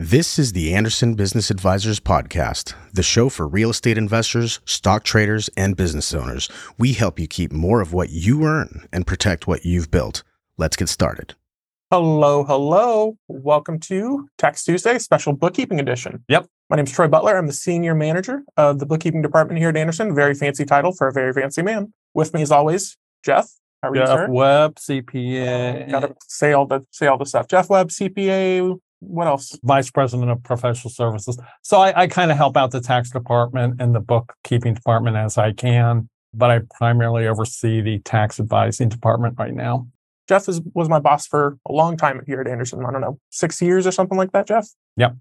This is the Anderson Business Advisors Podcast, the show for real estate investors, stock traders, and business owners. We help you keep more of what you earn and protect what you've built. Let's get started. Hello, hello. Welcome to Tax Tuesday Special Bookkeeping Edition. Yep. My name is Troy Butler. I'm the senior manager of the bookkeeping department here at Anderson. Very fancy title for a very fancy man. With me, as always, Jeff. How are you, Jeff sir? Webb, CPA, Got to say all the say all the stuff. Jeff Webb, CPA. What else? Vice President of Professional Services. So I, I kind of help out the tax department and the bookkeeping department as I can, but I primarily oversee the tax advising department right now. Jeff is, was my boss for a long time here at Anderson. I don't know, six years or something like that, Jeff? Yep.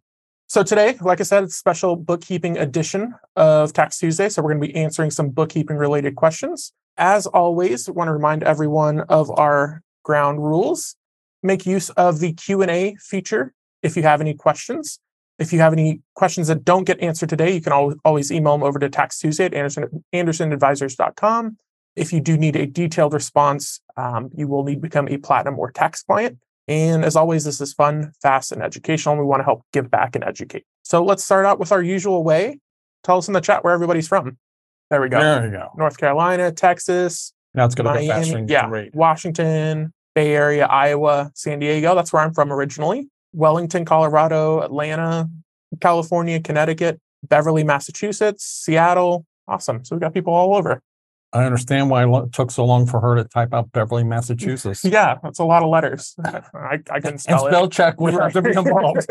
So today, like I said, it's a special bookkeeping edition of Tax Tuesday. So we're going to be answering some bookkeeping related questions. As always, I want to remind everyone of our ground rules. Make use of the Q&A feature if you have any questions. If you have any questions that don't get answered today, you can always, always email them over to Tax Tuesday at Anderson, AndersonAdvisors.com. If you do need a detailed response, um, you will need to become a platinum or tax client. And as always, this is fun, fast, and educational. And we want to help give back and educate. So let's start out with our usual way. Tell us in the chat where everybody's from. There we go. There you go. North Carolina, Texas, Now it's going to go faster yeah. Washington, Bay Area, Iowa, San Diego. That's where I'm from originally. Wellington, Colorado, Atlanta, California, Connecticut, Beverly, Massachusetts, Seattle. Awesome. So we've got people all over. I understand why it took so long for her to type out Beverly, Massachusetts. Yeah, that's a lot of letters. I, I can and spell it. spell check would have to be involved.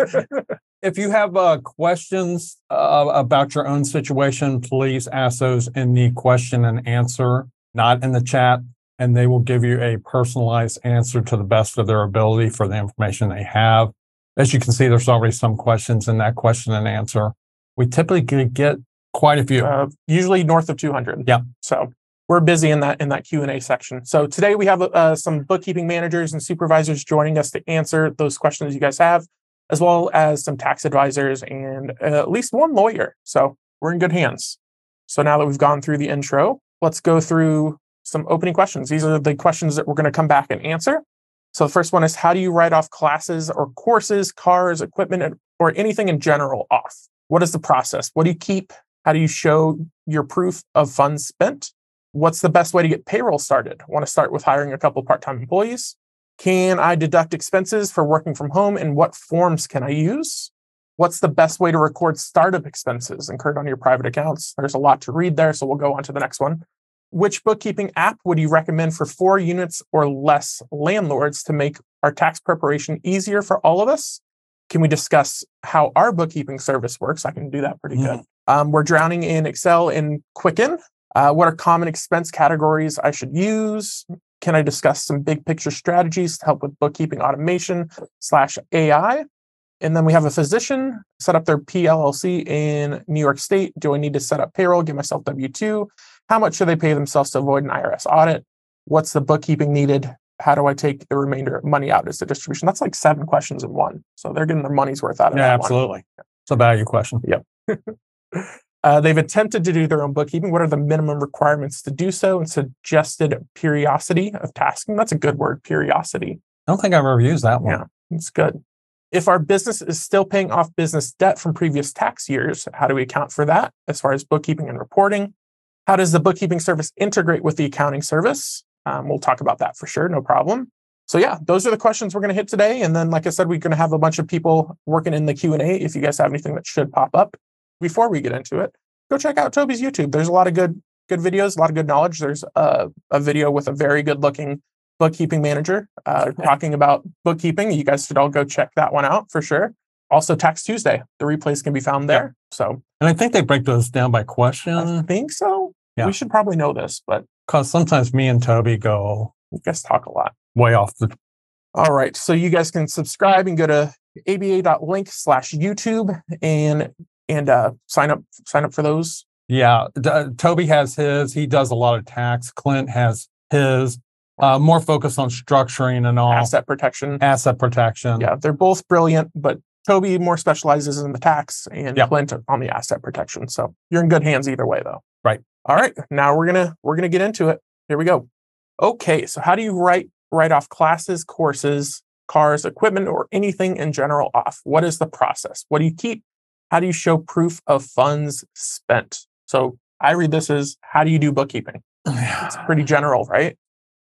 if you have uh, questions uh, about your own situation, please ask those in the question and answer, not in the chat, and they will give you a personalized answer to the best of their ability for the information they have. As you can see, there's already some questions in that question and answer. We typically get quite a few. uh, usually north of 200. Yeah. So we're busy in that in that Q and A section. So today we have uh, some bookkeeping managers and supervisors joining us to answer those questions you guys have, as well as some tax advisors and uh, at least one lawyer. So we're in good hands. So now that we've gone through the intro, let's go through some opening questions. These are the questions that we're going to come back and answer. So the first one is how do you write off classes or courses, cars, equipment, or anything in general off? What is the process? What do you keep? How do you show your proof of funds spent? What's the best way to get payroll started? Want to start with hiring a couple part-time employees? Can I deduct expenses for working from home and what forms can I use? What's the best way to record startup expenses incurred on your private accounts? There's a lot to read there, so we'll go on to the next one. Which bookkeeping app would you recommend for four units or less landlords to make our tax preparation easier for all of us? Can we discuss how our bookkeeping service works? I can do that pretty good. Um, we're drowning in Excel and Quicken. Uh, what are common expense categories I should use? Can I discuss some big picture strategies to help with bookkeeping automation slash AI? And then we have a physician set up their PLLC in New York State. Do I need to set up payroll, give myself W 2? How much should they pay themselves to avoid an IRS audit? What's the bookkeeping needed? How do I take the remainder of money out as a distribution? That's like seven questions in one. So they're getting their money's worth out of it. Yeah, absolutely. It's a value question. Yep. uh, they've attempted to do their own bookkeeping. What are the minimum requirements to do so and suggested periodicity of tasking? That's a good word, periodicity. I don't think I've ever used that one. Yeah. It's good. If our business is still paying off business debt from previous tax years, how do we account for that as far as bookkeeping and reporting? How does the bookkeeping service integrate with the accounting service? Um, we'll talk about that for sure, no problem. So yeah, those are the questions we're going to hit today. And then, like I said, we're going to have a bunch of people working in the Q and A. If you guys have anything that should pop up before we get into it, go check out Toby's YouTube. There's a lot of good good videos, a lot of good knowledge. There's a, a video with a very good looking bookkeeping manager uh, talking about bookkeeping. You guys should all go check that one out for sure. Also, Tax Tuesday, the replays can be found there. So And I think they break those down by question. I think so. Yeah. We should probably know this, but because sometimes me and Toby go you guys talk a lot. way off the All right. So you guys can subscribe and go to aba.link slash YouTube and and uh, sign up sign up for those. Yeah, D- uh, Toby has his. He does a lot of tax. Clint has his. Uh, more focused on structuring and all Asset protection. asset protection. Yeah, they're both brilliant, but Toby more specializes in the tax and Yep. Clint on the asset protection. So you're in good hands either way, though. Right. All right. Now we're gonna we're gonna get into it. Here we go. Okay. So how do you write write off classes, courses, cars, equipment, or anything in general off? What is the process? What do you keep? How do you show proof of funds spent? So I read this as how do you do bookkeeping? It's pretty general, right?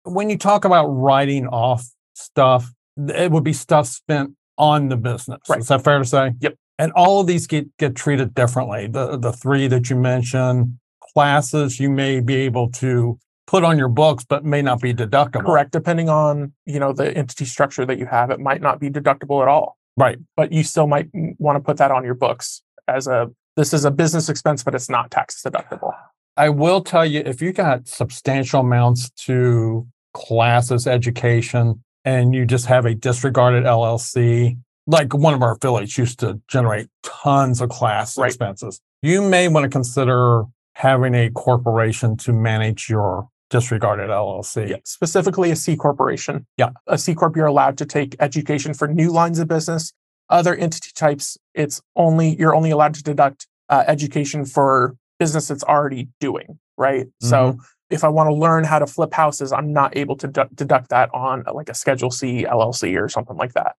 When you talk about writing off stuff, it would be stuff spent on the business. Right. Is that fair to say? Yep. And all of these get, get treated differently. The the three that you mentioned, classes you may be able to put on your books, but may not be deductible. Correct. Depending on, you know, the entity structure that you have, it might not be deductible at all. Right. But you still might want to put that on your books as a this is a business expense, but it's not tax deductible. I will tell you if you got substantial amounts to classes, education, and you just have a disregarded LLC, like one of our affiliates used to generate tons of class Right. expenses, you may want to consider having a corporation to manage your disregarded LLC. Yeah, specifically a C corporation. Yeah. A C corp, you're allowed to take education for new lines of business. Other entity types, it's only you're only allowed to deduct uh, education for business that's already doing. Right. So if I want to learn how to flip houses, I'm not able to du- deduct that on like a Schedule C LLC or something like that.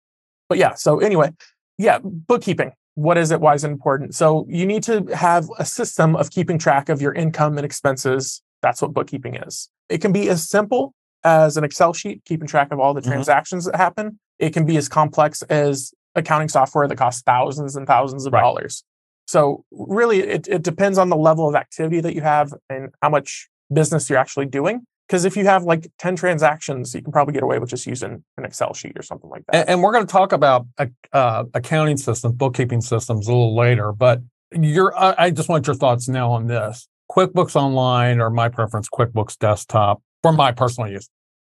But yeah. So anyway, yeah, bookkeeping. What is it? Why is it important? So you need to have a system of keeping track of your income and expenses. That's what bookkeeping is. It can be as simple as an Excel sheet, keeping track of all the Mhm. transactions that happen. It can be as complex as accounting software that costs thousands and thousands of Right. dollars. So really, it, it depends on the level of activity that you have and how much business you're actually doing. Because if you have like 10 transactions, you can probably get away with just using an Excel sheet or something like that. And, and we're going to talk about uh, accounting systems, bookkeeping systems a little later. But your, I I just want your thoughts now on this. QuickBooks Online, or my preference, QuickBooks Desktop, for my personal use.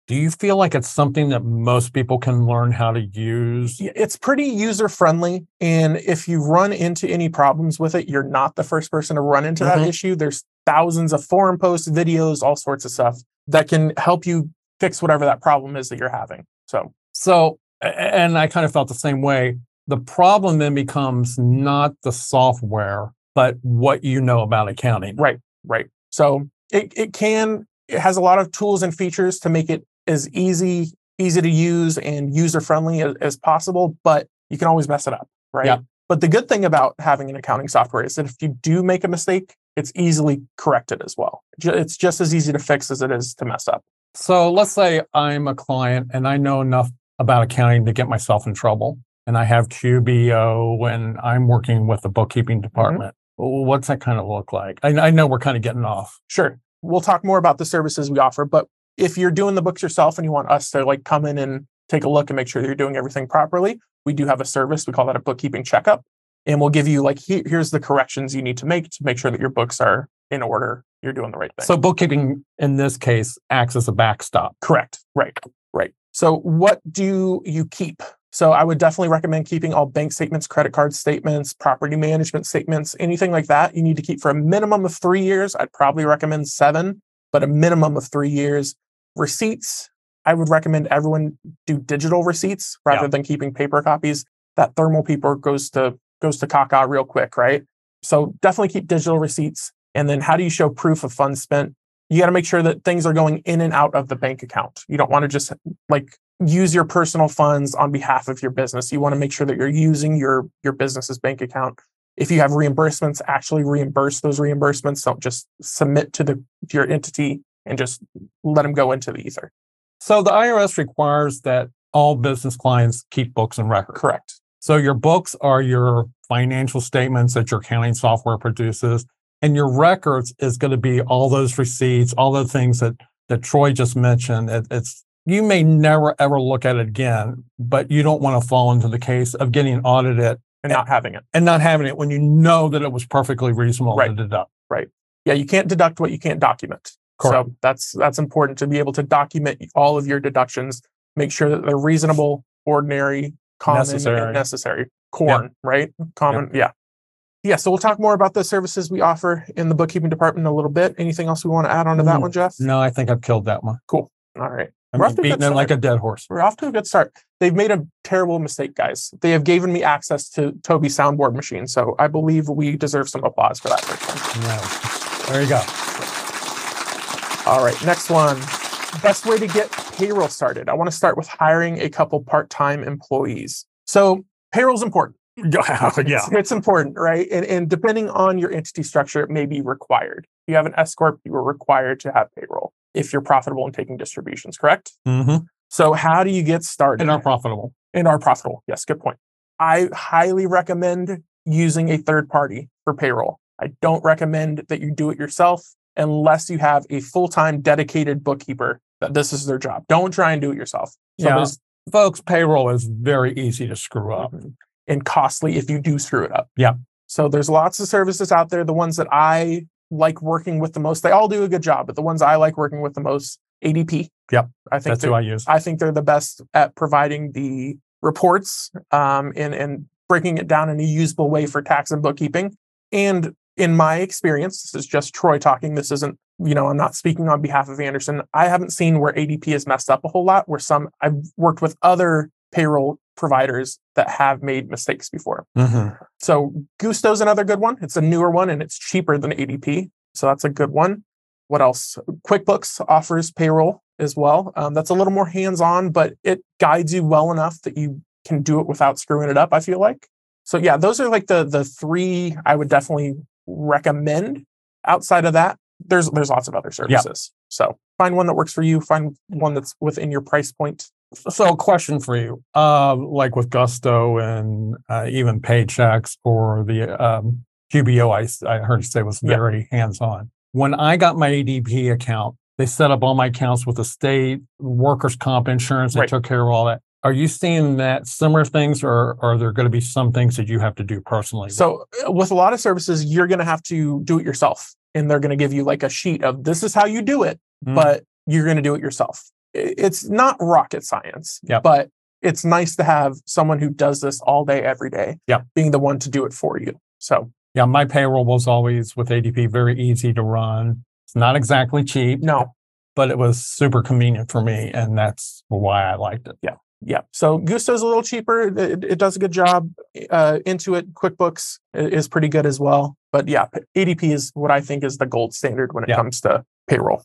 Do you feel like it's something that most people can learn how to use? It's pretty user friendly. And if you run into any problems with it, you're not the first person to run into that Mhm. issue. There's thousands of forum posts, videos, all sorts of stuff that can help you fix whatever that problem is that you're having. So, So, and I kind of felt the same way. The problem then becomes not the software, but what you know about accounting. right, right. So it, it can, it has a lot of tools and features to make it as easy, easy to use and user friendly as, as possible, but you can always mess it up, right? Yeah. But the good thing about having an accounting software is that if you do make a mistake, it's easily corrected as well. It's just as easy to fix as it is to mess up. So let's say I'm a client and I know enough about accounting to get myself in trouble. And I have QBO and I'm working with the bookkeeping mm-hmm. department. What's that kind of look like? I, I know we're kind of getting off. Sure. We'll talk more about the services we offer, but if you're doing the books yourself and you want us to like come in and take a look and make sure that you're doing everything properly, we do have a service. We call that a bookkeeping checkup. And we'll give you like, "Here- here's the corrections you need to make to make sure that your books are in order. You're doing the right thing. So bookkeeping in this case acts as a backstop. Correct. Right. Right. So what do you keep? So I would definitely recommend keeping all bank statements, credit card statements, property management statements, anything like that. You need to keep for a minimum of three years. I'd probably recommend seven, but a minimum of three years. Receipts, I would recommend everyone do digital receipts rather Yeah. than keeping paper copies. That thermal paper goes to goes to caca real quick, right? So definitely keep digital receipts. And then how do you show proof of funds spent? you got to make sure that things are going in and out of the bank account. You don't want to just like use your personal funds on behalf of your business. You want to make sure that you're using your your business's bank account. If you have reimbursements, actually reimburse those reimbursements. Don't just submit to the to your entity and just let them go into the ether. So the IRS requires that all business clients keep books and records. Correct. So your books are your financial statements that your accounting software produces. And your records is going to be all those receipts, all the things that, that Troy just mentioned. It, it's you may never ever look at it again, but you don't want to fall into the case of getting audited And not having it. and not having it when you know that it was perfectly reasonable to Right. Yeah, you can't deduct what you can't document. Correct. So that's that's important to be able to document all of your deductions. Make sure that they're reasonable, ordinary, common, Necessary. and necessary. Corn, right? Common, yeah. Yeah. So we'll talk more about the services we offer in the bookkeeping department in a little bit. Anything else we want to add on to that Mm, one, Jeff? No, I think I've killed that one. Cool. All right. I'm We're off to a beating it like a dead horse. We're off to a good start. They've made a terrible mistake, guys. They have given me access to Toby soundboard machine. So I believe we deserve some applause for that. No. There you go. All right, next one. Best way to get payroll started. I want to start with hiring a couple part-time employees. So payroll is important. Yeah, It's, it's important, right? And, and depending on your entity structure, it may be required. If you have an S corp, you are required to have payroll if you're profitable and taking distributions. Correct. hmm So how do you get started? And are profitable. and are profitable. Yes, good point. I highly recommend using a third party for payroll. I don't recommend that you do it yourself unless you have a full time dedicated bookkeeper that this is their job. Don't try and do it yourself. So Yeah. Folks, payroll is very easy to screw up. and costly if you do screw it up. Yeah. So there's lots of services out there. The ones that I like working with the most, they all do a good job, but the ones I like working with the most, ADP. Yep. I think That's who I use. I think they're the best at providing the reports um, and, and breaking it down in a usable way for tax and bookkeeping. And in my experience, this is just Troy talking. This isn't, you know, I'm not speaking on behalf of Anderson. I haven't seen where ADP has messed up a whole lot, where some I've worked with other payroll providers that have made mistakes before. Mhm. So Gusto's another good one. It's a newer one and it's cheaper than ADP. So that's a good one. What else? QuickBooks offers payroll as well. Um, that's a little more hands on, but it guides you well enough that you can do it without screwing it up, I feel like. So yeah, those are like the the three I would definitely recommend. Outside of that, there's there's lots of other services. So find one that works for you, find one that's within your price point. So, a question for you, uh, like with Gusto and uh, even Paychex or the um, QBO, I heard you say was Yeah. very hands on. When I got my ADP account, they set up all my accounts with the state, workers' comp insurance. They Right. took care of all that. Are you seeing that similar things, or are there going to be some things that you have to do personally? So uh, with a lot of services, you're going to have to do it yourself, and they're going to give you like a sheet of this is how you do it, Mm. but you're going to do it yourself. It's not rocket science, Yep. but it's nice to have someone who does this all day, every day, Yep. being the one to do it for you. So yeah, my payroll was always with ADP very easy to run. It's not exactly cheap, no, but it was super convenient for me, and that's why I liked it. yeah. So Gusto is a little cheaper. It, it does a good job. Uh, Intuit, QuickBooks is pretty good as well. But yeah, ADP is what I think is the gold standard when it Yeah. comes to payroll.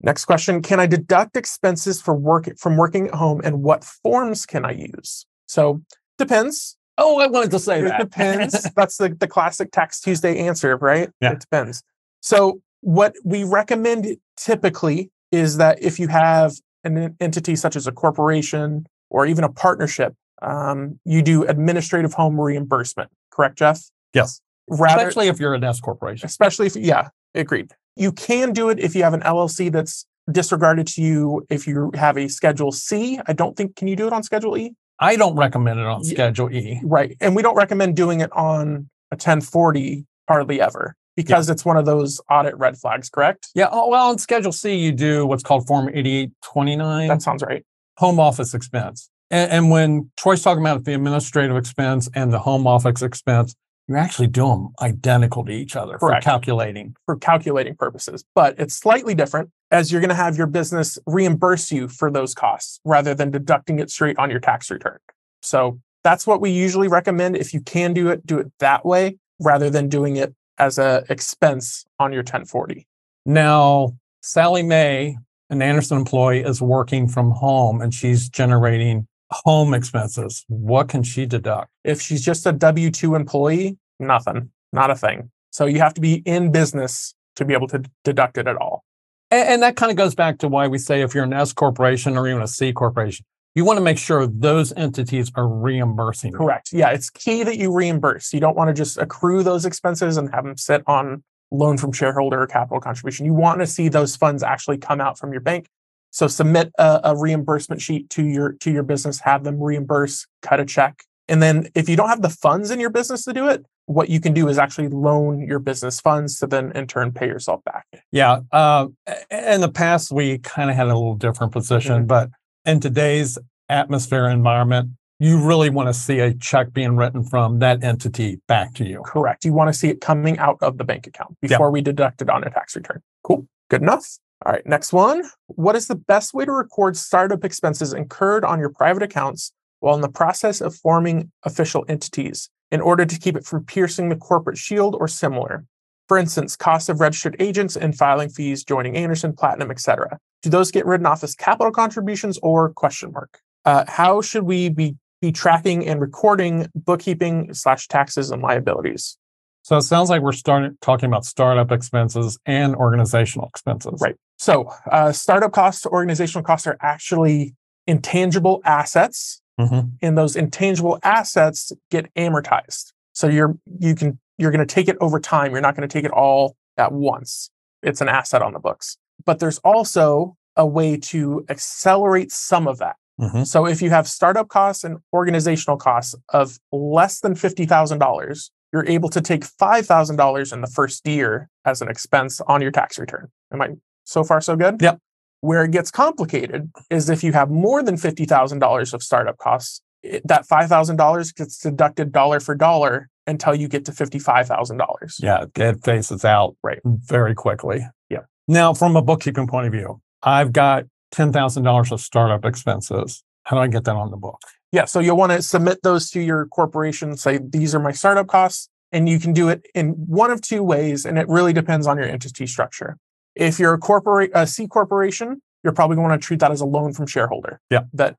Next question: Can I deduct expenses for work from working at home, and what forms can I use? So depends. Oh, I wanted to say It that. depends. That's the, the classic Tax Tuesday answer, right? Yeah. It depends. So, what we recommend typically is that if you have an entity such as a corporation or even a partnership, um, you do administrative home reimbursement. Correct, Jeff? yes, Rather, especially if you're an S corporation. especially if yeah, agreed. You can do it if you have an LLC that's disregarded to you. If you have a Schedule C, I don't think can you do it on Schedule E? I don't recommend it on Schedule E. Right. And we don't recommend doing it on a 1040 hardly ever because it's one of those audit red flags, correct? Yeah. Oh, well, on Schedule C, you do what's called Form 8829, That sounds right. Home office expense. And, and when Troy's talking about the administrative expense and the home office expense, you actually do them identical to each other Correct. for calculating. For calculating purposes, but it's slightly different as you're going to have your business reimburse you for those costs rather than deducting it straight on your tax return. So that's what we usually recommend. If you can do it, do it that way rather than doing it as a expense on your 1040. Now, Sally Mae, an Anderson employee, is working from home and she's generating home expenses. What can she deduct? If she's just a W 2 employee, nothing, not a thing. So you have to be in business to be able to deduct it at all. And, and that kind of goes back to why we say if you're an S corporation or even a C corporation, you want to make sure those entities are reimbursing. Correct. Yeah, it's key that you reimburse. You don't want to just accrue those expenses and have them sit on loan from shareholder or capital contribution. You want to see those funds actually come out from your bank. So submit a, a reimbursement sheet to your to your business, have them reimburse, cut a check. And then if you don't have the funds in your business to do it, what you can do is actually loan your business funds to then in turn pay yourself back. Yeah. Uh, in the past, we kind of had a little different position, Mhm. but in today's atmosphere environment, you really want to see a check being written from that entity back to you. Correct. You want to see it coming out of the bank account before we deduct it on a tax return. Cool. Good enough. All right. Next one. What is the best way to record startup expenses incurred on your private accounts while in the process of forming official entities in order to keep it from piercing the corporate shield or similar? For instance, costs of registered agents and filing fees joining Anderson, Platinum, etc. do those get written off as capital contributions or question mark? Uh, how should we be be tracking and recording bookkeeping slash taxes and liabilities? So it sounds like we're starting talking about startup expenses and organizational expenses. Right. So uh, startup costs, organizational costs are actually intangible assets, Mhm. and those intangible assets get amortized. So you're you can you're going to take it over time. You're not going to take it all at once. It's an asset on the books. But there's also a way to accelerate some of that. Mhm. So if you have startup costs and organizational costs of less than $50,000, you're able to take $5,000 in the first year as an expense on your tax return. Am I so far so good? Yep. Where it gets complicated is if you have more than $50,000 of startup costs, it, that $5,000 gets deducted dollar for dollar until you get to $55,000. Yeah, it phases out Right. very quickly. Yeah. Now, from a bookkeeping point of view, I've got ten thousand dollars of startup expenses. How do I get that on the book? Yeah, so you'll want to submit those to your corporation, say these are my startup costs, and you can do it in one of two ways, and it really depends on your entity structure. If you're a corporate a C corporation, you're probably going to want to treat that as a loan from shareholder. Yeah. That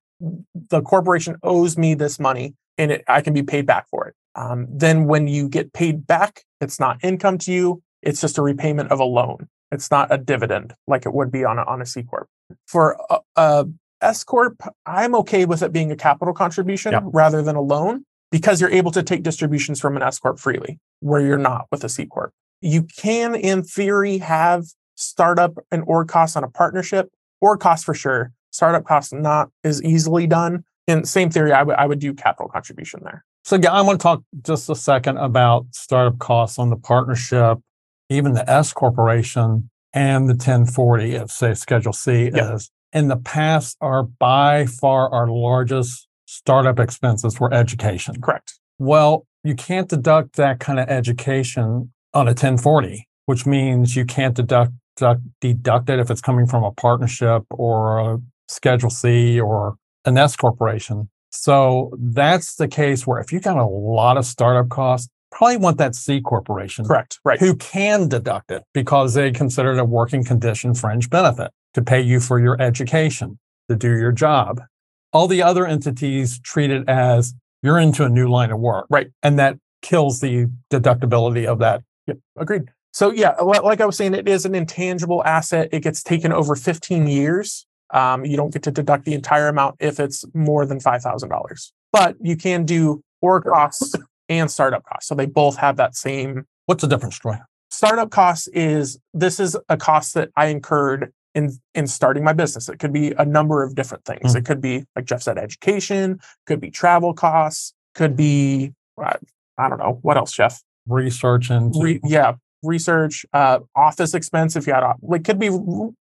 the corporation owes me this money and it, I can be paid back for it. Um, then when you get paid back, it's not income to you. It's just a repayment of a loan. It's not a dividend like it would be on a, on a C corp. For a, a S corp, I'm okay with it being a capital contribution rather than a loan because you're able to take distributions from an S corp freely, where you're not with a C corp. You can, in theory, have startup and org costs on a partnership, org costs for sure. Startup costs not as easily done. In same theory, I would I would do capital contribution there. So, yeah, I want to talk just a second about startup costs on the partnership, even the S corporation and the 1040 of say Schedule C Yeah. is. In the past, are by far our largest startup expenses were education. Correct. Well, you can't deduct that kind of education on a 1040, which means you can't deduct, deduct, deduct it if it's coming from a partnership or a Schedule C or an S corporation. So that's the case where if you've got a lot of startup costs, probably want that C corporation Correct. Right. who can deduct it because they consider it a working condition fringe benefit to pay you for your education, to do your job. All the other entities treat it as you're into a new line of work. Right. And that kills the deductibility of that. Yep, agreed. So yeah, like I was saying, it is an intangible asset. It gets taken over 15 years. Um, you don't get to deduct the entire amount if it's more than five thousand dollars. But you can do or costs and startup costs. So they both have that same What's the difference, Troy? startup costs. Is this is a cost that I incurred in in starting my business? It could be a number of different things. Mhm. It could be like Jeff said, education. Could be travel costs. Could be uh, I don't know what else, Jeff Research and re, yeah research uh office expense if you had like could be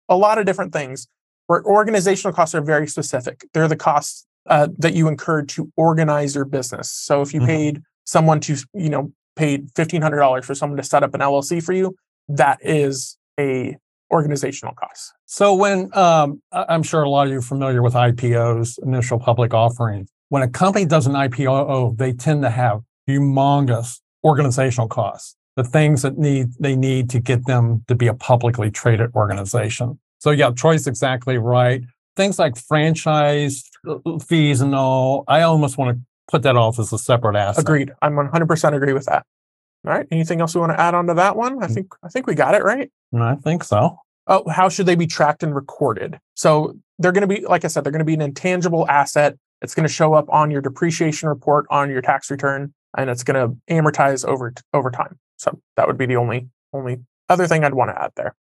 a lot of different things where organizational costs are very specific they're the costs uh, that you incurred to organize your business so if you Mhm. paid someone to you know paid $1500 for someone to set up an llc for you that is a organizational cost So when um, I'm sure a lot of you are familiar with IPOs, initial public offerings. When a company does an IPO, they tend to have humongous organizational costs. The things that need they need to get them to be a publicly traded organization. So yeah, Troy's exactly right. Things like franchise uh, fees and all, I almost want to put that off as a separate asset. agreed i'm 100% agree with that all right anything else we want to add on to that one i Mm. think i think we got it right I think so. oh, how should they be tracked and recorded? So they're going to be, like I said, they're going to be an intangible asset. It's going to show up on your depreciation report on your tax return, and it's going to amortize over over time. So that would be the only only other thing I'd want to add there.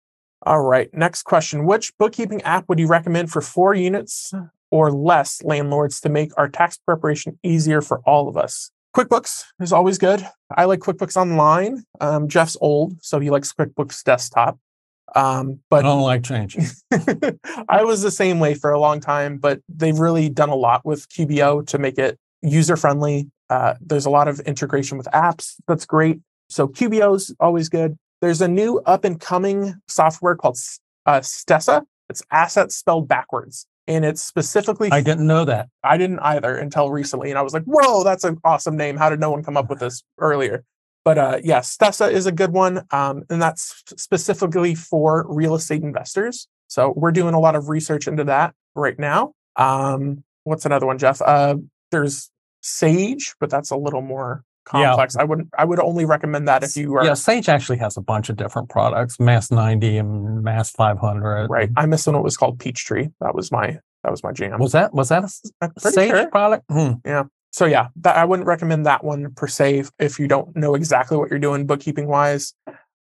All right, next question: Which bookkeeping app would you recommend for four units or less landlords to make our tax preparation easier for all of us? QuickBooks is always good. I like QuickBooks Online. Um, Jeff's old, so he likes QuickBooks Desktop. Um, I don't like changing. I was the same way for a long time, but they've really done a lot with QBO to make it user friendly. Uh, there's a lot of integration with apps. That's great. So QBO is always good. There's a new up and coming software called uh, Stessa. It's assets spelled backwards. And it's specifically, I didn't know that. I didn't either until recently. And I was like, whoa, that's an awesome name. How did no one come up with this earlier? But uh, yeah, Stessa is a good one. Um, and that's specifically for real estate investors. So we're doing a lot of research into that right now. Um, what's another one, Jeff? Uh, there's Sage, but that's a little more Yeah. I wouldn't. I would only recommend that if you are Yeah, Sage actually has a bunch of different products, MAS 90 and MAS 500. right. I missed one. It was called Peachtree. That was my that was my jam. Was that was that a Sage sure. product? Hmm. Yeah. So yeah, that, I wouldn't recommend that one per se if- if you don't know exactly what you're doing bookkeeping wise.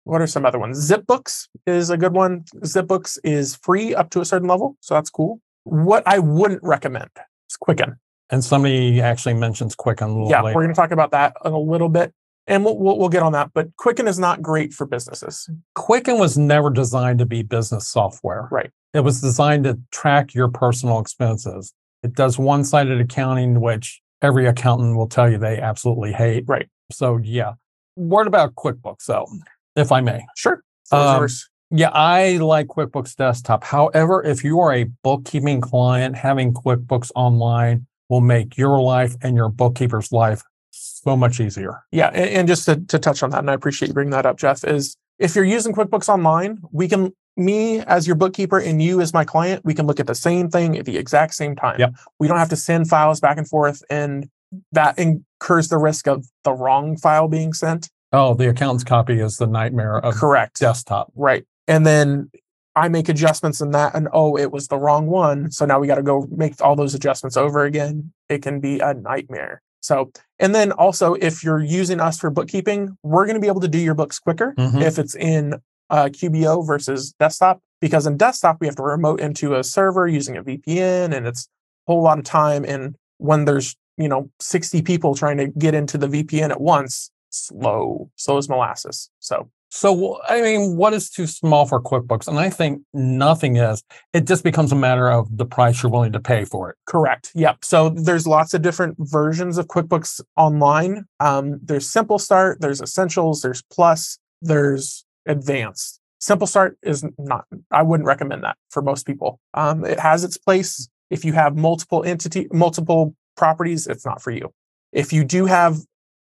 What are some other ones? ZipBooks is a good one. ZipBooks is free up to a certain level, so that's cool. What I wouldn't recommend is Quicken. And somebody actually mentions Quicken a little Yeah, later. we're going to talk about that in a little bit, and we'll, we'll we'll get on that. But Quicken is not great for businesses. Quicken was never designed to be business software. Right. It was designed to track your personal expenses. It does one sided accounting, which every accountant will tell you they absolutely hate. Right. So, yeah. Word about QuickBooks, though, if I may. Sure. Um. Yeah, I like QuickBooks Desktop. However, if you are a bookkeeping client, having QuickBooks Online will make your life and your bookkeeper's life so much easier. Yeah, and, just to, to touch on that, and I appreciate you bringing that up, Jeff, is if you're using QuickBooks Online, we can, me as your bookkeeper and you as my client, we can look at the same thing at the exact same time. Yep. We don't have to send files back and forth, and that incurs the risk of the wrong file being sent. Oh, the accountant's copy is the nightmare of Correct. desktop. Right. And then I make adjustments in that, and oh, it was the wrong one. So now we got to go make all those adjustments over again. It can be a nightmare. So, and then also, if you're using us for bookkeeping, we're going to be able to do your books quicker Mhm. if it's in uh, QBO versus desktop, because in desktop, we have to remote into a server using a VPN, and it's a whole lot of time. And when there's, you know, 60 people trying to get into the VPN at once, slow, slow as molasses. So, So, I mean, what is too small for QuickBooks? And I think nothing is. It just becomes a matter of the price you're willing to pay for it. Correct. Yep. So there's lots of different versions of QuickBooks Online. Um, there's Simple Start, there's Essentials, there's Plus, there's Advanced. Simple Start is not. I wouldn't recommend that for most people. Um, it has its place if you have multiple entity, multiple properties. It's not for you. If you do have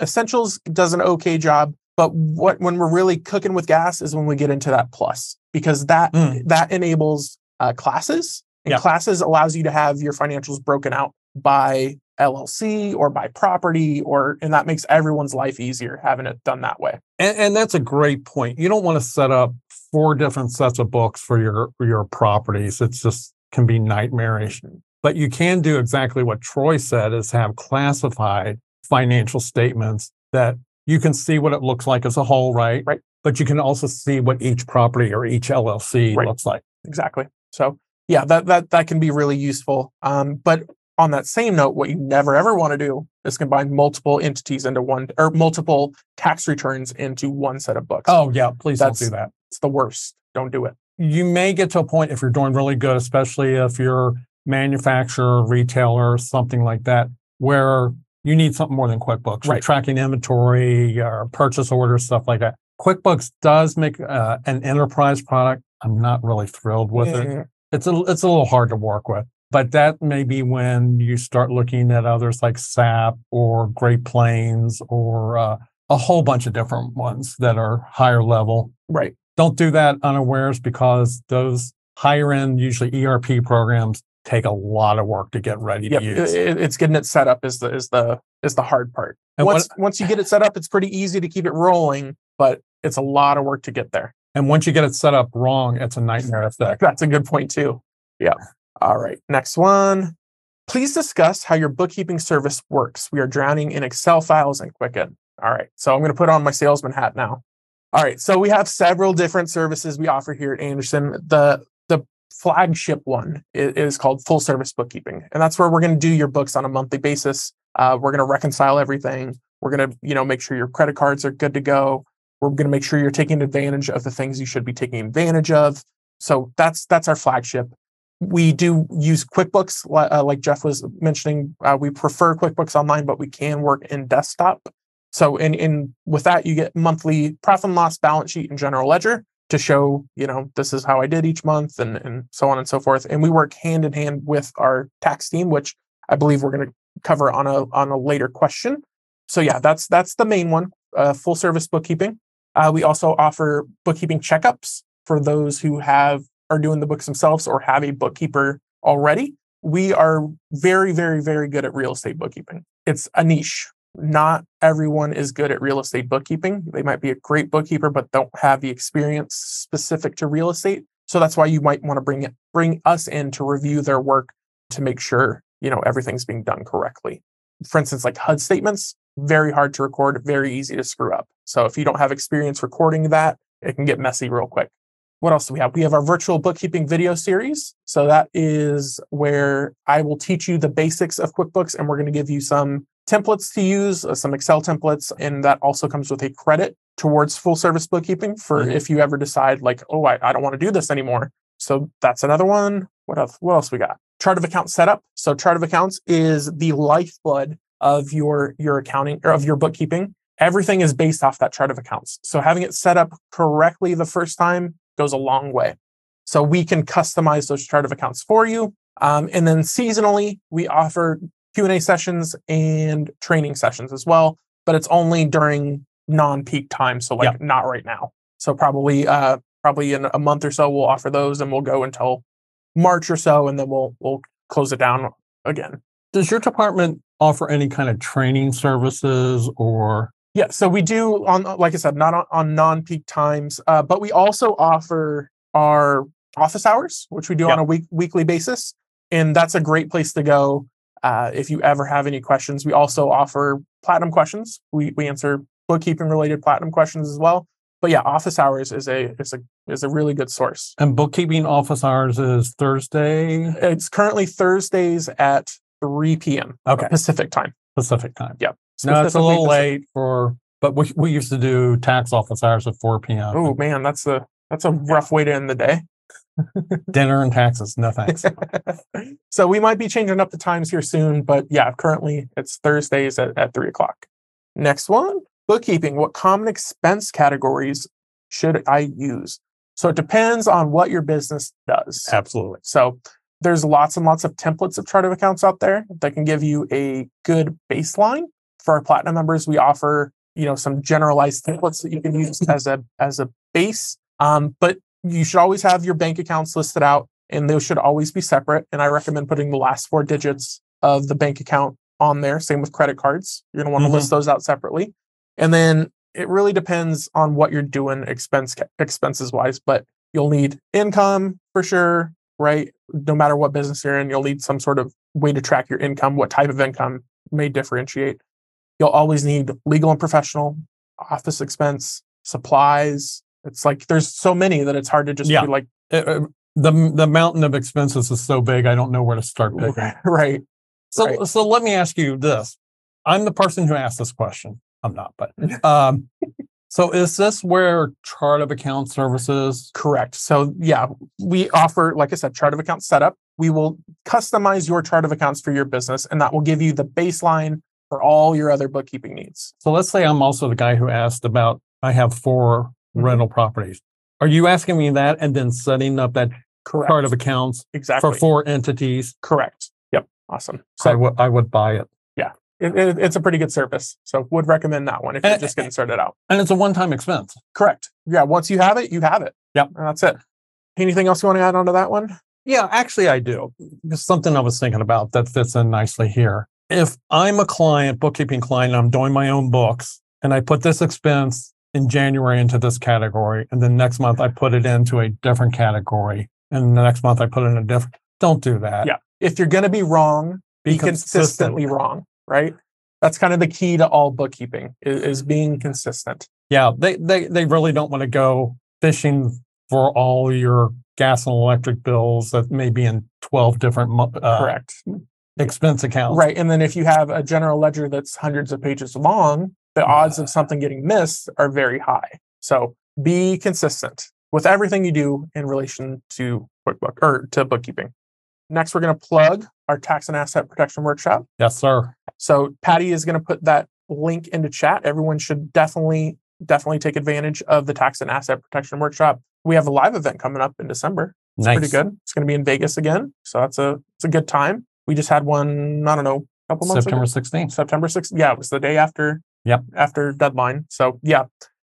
Essentials, does an okay job. But what when we're really cooking with gas is when we get into that Plus because that Mm. that enables uh, classes and Yeah. classes allows you to have your financials broken out by LLC or by property or and that makes everyone's life easier having it done that way. And, and that's a great point. You don't want to set up four different sets of books for your for your properties. It's just can be nightmarish. But you can do exactly what Troy said: is have classified financial statements that you can see what it looks like as a whole, right? Right. But you can also see what each property or each LLC Right. looks like. Exactly. So yeah, that that that can be really useful. Um, but on that same note, what you never ever want to do is combine multiple entities into one or multiple tax returns into one set of books. Oh yeah, please That's- don't do that. it's the worst. Don't do it. you may get to a point if you're doing really good, especially if you're manufacturer, retailer, something like that, where you need something more than QuickBooks. You're Right. tracking inventory or purchase orders, stuff like that. QuickBooks does make uh, an enterprise product. I'm not really thrilled with it. Mm, It's a it's a little hard to work with. But that may be when you start looking at others like SAP or Great Plains or uh, a whole bunch of different ones that are higher level Right. don't do that unawares because those higher end, usually ERP programs take a lot of work to get ready Yep. to use. it- it's getting it set up is the is the is the hard part. And what- once once you get it set up, it's pretty easy to keep it rolling, but it's a lot of work to get there. and once you get it set up wrong, it's a nightmare effect. That's a good point too. Yeah. All right. Next one. Please discuss how your bookkeeping service works. We are drowning in Excel files and Quicken. All right. So I'm going to put on my salesman hat now. All right. So we have several different services we offer here at Anderson. The flagship one is, called full service bookkeeping, and that's where we're going to do your books on a monthly basis. Uh, we're going to reconcile everything. We're going to you know make sure your credit cards are good to go. We're going to make sure you're taking advantage of the things you should be taking advantage of. So that's that's our flagship. We do use QuickBooks, uh, like Jeff was mentioning. Uh, we prefer QuickBooks Online, but we can work in desktop. So in in with that, you get monthly profit and loss balance sheet and general ledger to show, you know, this is how I did each month, and and so on and so forth. And we work hand in hand with our tax team, which I believe we're going to cover on a on a later question. So yeah, that's that's the main one. Uh, full service bookkeeping. Uh, we also offer bookkeeping checkups for those who have are doing the books themselves or have a bookkeeper already, we are very, very, very good at real estate bookkeeping. It's a niche. Not everyone is good at real estate bookkeeping. They might be a great bookkeeper, but don't have the experience specific to real estate. So that's why you might want to bring it, bring us in to review their work to make sure you know everything's being done correctly. For instance, like HUD statements, very hard to record, very easy to screw up. So if you don't have experience recording that, it can get messy real quick. What else do we have? We have our virtual bookkeeping video series. So that is where I will teach you the basics of QuickBooks and we're going to give you some templates to use, uh, some Excel templates, and that also comes with a credit towards full service bookkeeping for Mhm. if you ever decide like, oh, I, I don't want to do this anymore. So that's another one. What else? What else we got? Chart of account setup. So chart of accounts is the lifeblood of your your accounting or of your bookkeeping. Everything is based off that chart of accounts. So having it set up correctly the first time goes a long way. So we can customize those chart of accounts for you. Um, and then seasonally, we offer Q&A sessions and training sessions as well, but it's only during non-peak time. So like not right now. So probably uh probably in a month or so we'll offer those and we'll go until March or so and then we'll we'll close it down again. Does your department offer any kind of training services or Yeah, so we do on like I said, not on, on non-peak times, uh, but we also offer our office hours, which we do on a week weekly basis, and that's a great place to go uh, if you ever have any questions. We also offer platinum questions. We we answer bookkeeping related platinum questions as well. But yeah, office hours is a is a is a really good source. and bookkeeping office hours is Thursday It's currently Thursdays at 3 p.m. Okay. Pacific time. Pacific time. Yep. No, it's a little Pacific- late for but we, we used to do tax office hours at 4 p.m. Oh man, that's a that's a rough way to end the day. Dinner and taxes. No thanks. so we might be changing up the times here soon, but yeah, currently it's Thursdays at, at three o'clock. Next one, bookkeeping. What common expense categories should I use? So it depends on what your business does. Absolutely. So there's lots and lots of templates of chart of accounts out there that can give you a good baseline. For our platinum members, we offer you know some generalized templates that you can use as a as a base. Um, but you should always have your bank accounts listed out, and those should always be separate. And I recommend putting the last four digits of the bank account on there. Same with credit cards. You're going to want to Mhm. list those out separately. And then it really depends on what you're doing expense expenses wise, but you'll need income for sure, right? No matter what business you're in, you'll need some sort of way to track your income. What type of income may differentiate. You'll always need legal and professional, office expense, supplies. It's like there's so many that it's hard to just Yeah. be like, Uh, uh, the the mountain of expenses is so big I don't know where to start picking. right. So Right. so let me ask you this. I'm the person who asked this question. I'm not, but um so is this where chart of account services Correct. So yeah, we offer, like I said, chart of account setup. We will customize your chart of accounts for your business, and that will give you the baseline for all your other bookkeeping needs. So let's say I'm also the guy who asked about I have 4 Mhm. Rental properties. Are you asking me that and then setting up that Correct. chart of accounts exactly. for four entities? Correct. Yep. Awesome. So I would buy it. it, it- it's a pretty good service. So would recommend that one if you're Eh, just getting started out. And it's a one-time expense. Correct. Yeah. Once you have it, you have it. Yep. And that's it. Anything else you want to add onto that one? Yeah, actually, I do. It's something I was thinking about that fits in nicely here. If I'm a client, bookkeeping client, and I'm doing my own books, and I put this expense in January into this category, and then next month I put it into a different category, and the next month I put it in a different. Don't do that. Yeah. If you're going to be wrong, be, consistently wrong, right? That's kind of the key to all bookkeeping is, is being consistent. Yeah, they they they really don't want to go fishing for all your gas and electric bills that may be in twelve different uh, Correct. expense accounts. Right. And then if you have a general ledger that's hundreds of pages long, the odds of something getting missed are very high. So be consistent with everything you do in relation to QuickBook or to bookkeeping. Next, we're going to plug our tax and asset protection workshop. Yes, sir. So Patty is going to put that link into chat. Everyone should definitely, definitely take advantage of the tax and asset protection workshop. We have a live event coming up in December. It's Nice. pretty good. It's going to be in Vegas again. So that's a, it's a good time. We just had one, I don't know, a couple months ago. September sixteenth. September 6th. Yeah, it was the day after. Yep. After deadline. So yeah,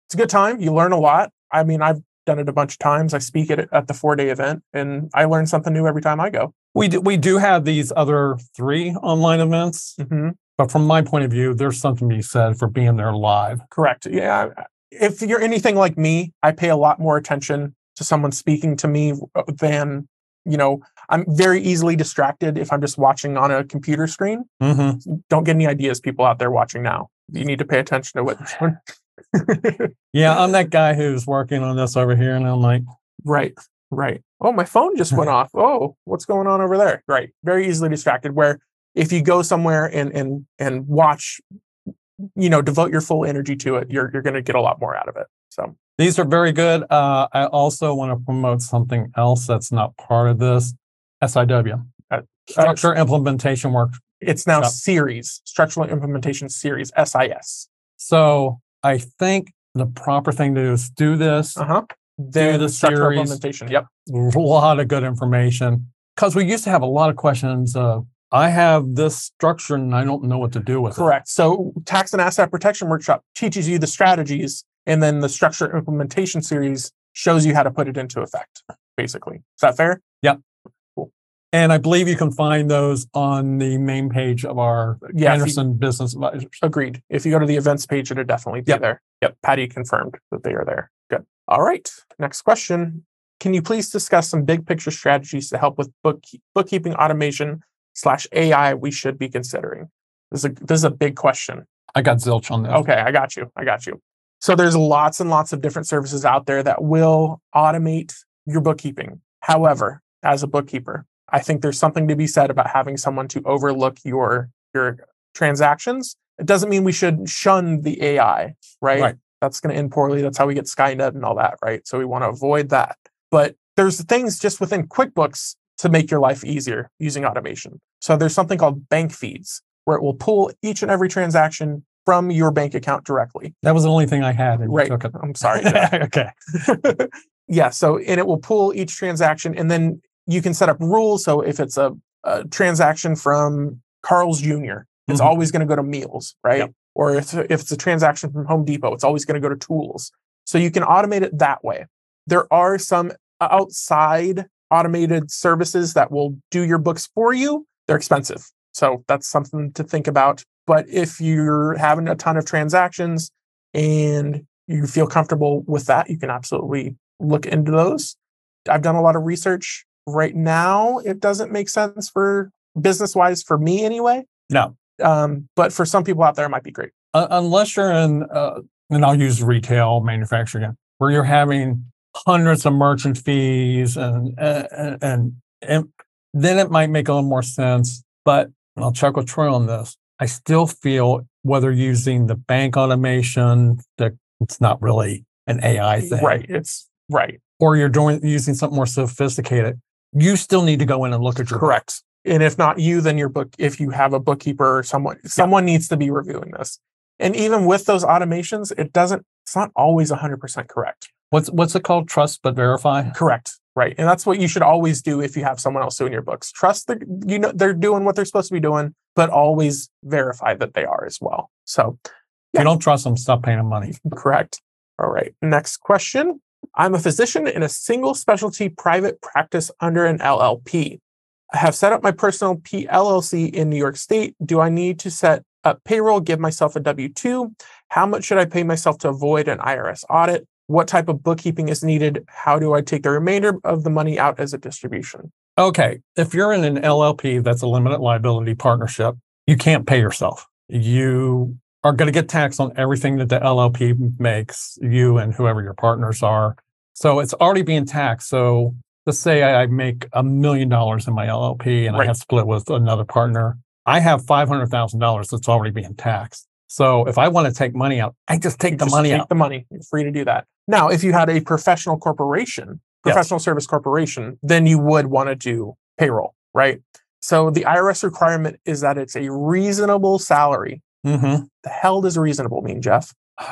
it's a good time. You learn a lot. I mean, I've done it a bunch of times. I speak at at the four day event, and I learn something new every time I go. We do, we do have these other three online events, hmm but from my point of view, there's something to be said for being there live. Correct. Yeah. If you're anything like me, I pay a lot more attention to someone speaking to me than, you know, I'm very easily distracted if I'm just watching on a computer screen. hmm Don't get any ideas, people out there watching now. You need to pay attention to what. This one. Yeah, I'm that guy who's working on this over here, and I'm like, right. Right. Oh, my phone just went off. Oh, what's going on over there? Right. Very easily distracted. Where if you go somewhere and and and watch, you know, devote your full energy to it, you're you're going to get a lot more out of it. So these are very good. Uh, I also want to promote something else that's not part of this SIW, Uh, Structure Implementation Work. It's now Yep. series structural implementation series sis So I think the proper thing to do is do this. uh-huh then the the structural series. implementation yep a lot of good information because we used to have a lot of questions of i have this structure and i don't know what to do with it. correct so tax and asset protection workshop teaches you the strategies and then the structure implementation series shows you how to put it into effect basically is that fair it and i believe you can find those on the main page of our Yeah, if you- anderson business advisors. Agreed. If you go to the events page it'll definitely be Yep. there. Yep patty confirmed that they are there. Good. All right next question. Can you please discuss some big picture strategies to help with book bookkeeping automation slash ai we should be considering? This is a this is a big question. I got zilch on this. Okay, I got you. I got you. So there's lots and lots of different services out there that will automate your bookkeeping. However, as a bookkeeper, I think there's something to be said about having someone to overlook your your transactions. It doesn't mean we should shun the AI, right? Right. That's going to end poorly. That's how we get Skynet and all that, right? So we want to avoid that. But there's things just within QuickBooks to make your life easier using automation. So there's something called bank feeds where it will pull each and every transaction from your bank account directly. that was the only thing i had and Right. I'm sorry. Okay yeah. So, and it will pull each transaction and then you can set up rules. So if it's a, a transaction from Carl's Jr., it's Mhm. always going to go to meals, right? Yep. Or if, if it's a transaction from Home Depot, it's always going to go to tools. So you can automate it that way. There are some outside automated services that will do your books for you. They're expensive. So that's something to think about. But if you're having a ton of transactions and you feel comfortable with that, you can absolutely look into those. I've done a lot of research. Right now, it doesn't make sense for business wise for me anyway. no Um, but for some people out there, it might be great. uh, unless you're in uh, and i'll use retail manufacturing where you're having hundreds of merchant fees and uh, and, and and then it might make a little more sense but i'll check with troy on this i still feel whether using the bank automation that it's not really an ai thing Right. It's right. or you're doing using something more sophisticated you still need to go in and look at your Correct. And if not you, then your book, if you have a bookkeeper or someone, someone needs to be reviewing this. And even with those automations, it doesn't, it's not always 100% correct. what's what's it called trust but verify Correct. Right. And that's what you should always do if you have someone else doing your books. Trust that you know they're doing what they're supposed to be doing, but always verify that they are as well. So if you don't trust them stop paying them money correct. All right. Next question. I'm a physician in a single specialty private practice under an LLP. I have set up my personal PLLC in New York State. Do I need to set up payroll, give myself a W 2? How much should I pay myself to avoid an IRS audit? What type of bookkeeping is needed? How do I take the remainder of the money out as a distribution? Okay. If you're in an LLP, that's a limited liability partnership, you can't pay yourself. You are going to get taxed on everything that the LLP makes, you and whoever your partners are. So it's already being taxed. So let's say I I make a million dollars in my LLP and I Right. have split with another partner. I have $500,000 that's already being taxed. So if I want to take money out, I just take the Just money take out. the money. You're free to do that. Now, if you had a professional corporation, Yes. professional service corporation, then you would want to do payroll, right? So the IRS requirement is that it's a reasonable salary. Mhm. The hell does reasonable mean, Jeff?